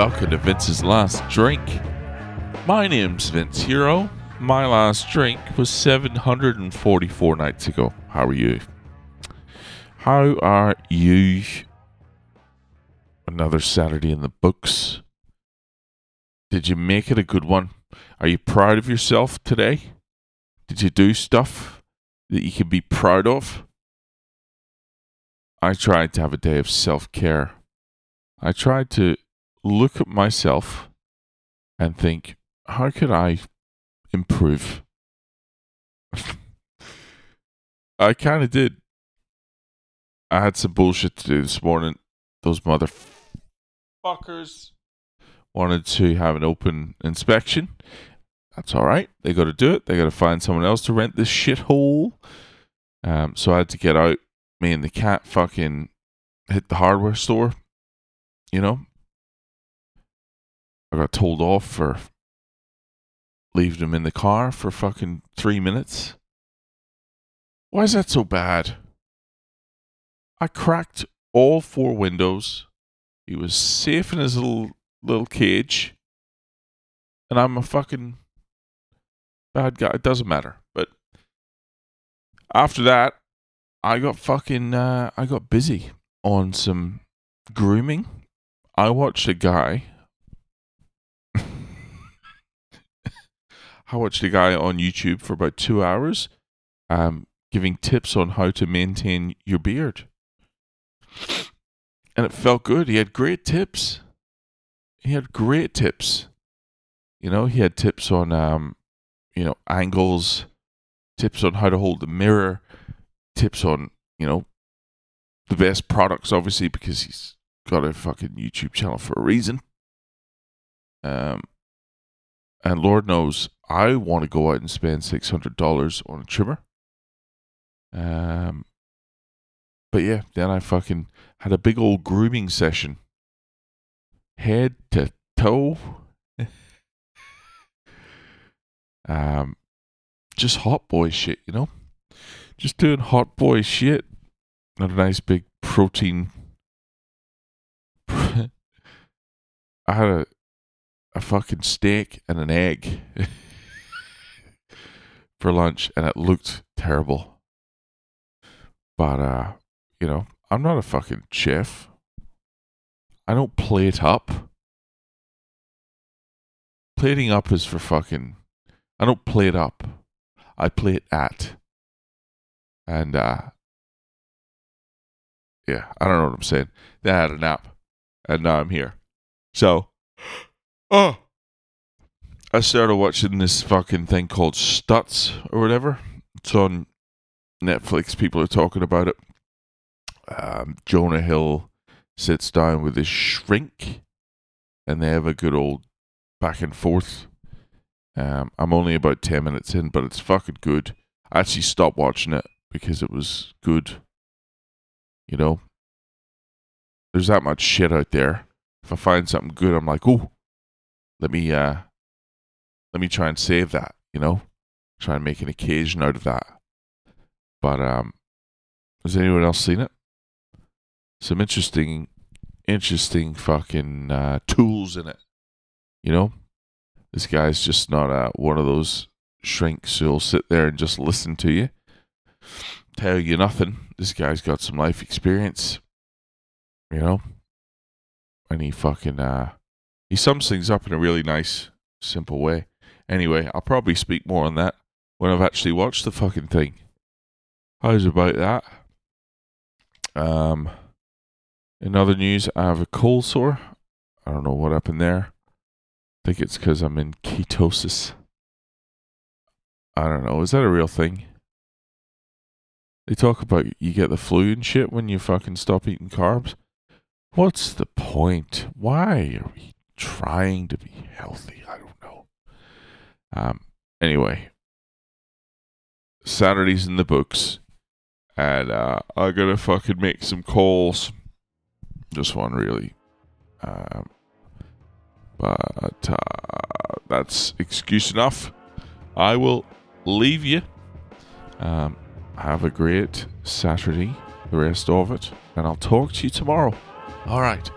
welcome to Vince's Last Drink. My name's Vince Hero. My last drink was 744 nights ago. How are you? How are you? Another Saturday in the books. Did you make it a good one? Are you proud of yourself today? Did you do stuff that you can be proud of? I tried to have a day of self care. I tried to look at myself and think, how could I improve? I kind of did. I had some bullshit to do this morning. Those motherfuckers wanted to have an open inspection. That's all right. They got to do it. They got to find someone else to rent this shithole. Um, so I had to get out. Me and the cat fucking hit the hardware store. You know, I got told off for leaving him in the car for fucking three minutes. Why is that so bad? I cracked all four windows. He was safe in his little little cage. And I'm a fucking bad guy. It doesn't matter. But after that, I got fucking uh, I got busy on some grooming. I watched a guy I watched a guy on YouTube for about two hours um, giving tips on how to maintain your beard. And it felt good. He had great tips. He had great tips. You know, he had tips on, um, you know, angles, tips on how to hold the mirror, tips on, you know, the best products, obviously, because he's got a fucking YouTube channel for a reason. Um, and Lord knows I want to go out and spend six hundred dollars on a trimmer. Um, but yeah, then I fucking had a big old grooming session, head to toe. um, just hot boy shit, you know, just doing hot boy shit. Not a nice big protein. I had a a fucking steak and an egg. for lunch and it looked terrible. But uh, you know, I'm not a fucking chef. I don't plate up. Plating up is for fucking I don't plate up. I plate at. And uh yeah, I don't know what I'm saying. Then had a nap and now I'm here. So oh I started watching this fucking thing called Stutz or whatever. It's on Netflix. People are talking about it. Um, Jonah Hill sits down with his shrink, and they have a good old back and forth. Um, I'm only about ten minutes in, but it's fucking good. I actually stopped watching it because it was good. You know, there's that much shit out there. If I find something good, I'm like, oh, let me uh, let me try and save that, you know, try and make an occasion out of that. But um, has anyone else seen it? Some interesting, interesting fucking uh, tools in it. You know, this guy's just not uh, one of those shrinks who'll sit there and just listen to you, tell you nothing. This guy's got some life experience. You know, and he fucking uh, he sums things up in a really nice, simple way. Anyway, I'll probably speak more on that when I've actually watched the fucking thing. How's about that? Um, in other news, I have a cold sore. I don't know what happened there. I think it's because I'm in ketosis. I don't know. Is that a real thing? They talk about you get the flu and shit when you fucking stop eating carbs. What's the point? Why are we trying to be healthy? I um, anyway, Saturday's in the books, and uh, I'm gonna fucking make some calls. Just one, really. Um, but uh, that's excuse enough. I will leave you. Um, have a great Saturday, the rest of it, and I'll talk to you tomorrow. All right.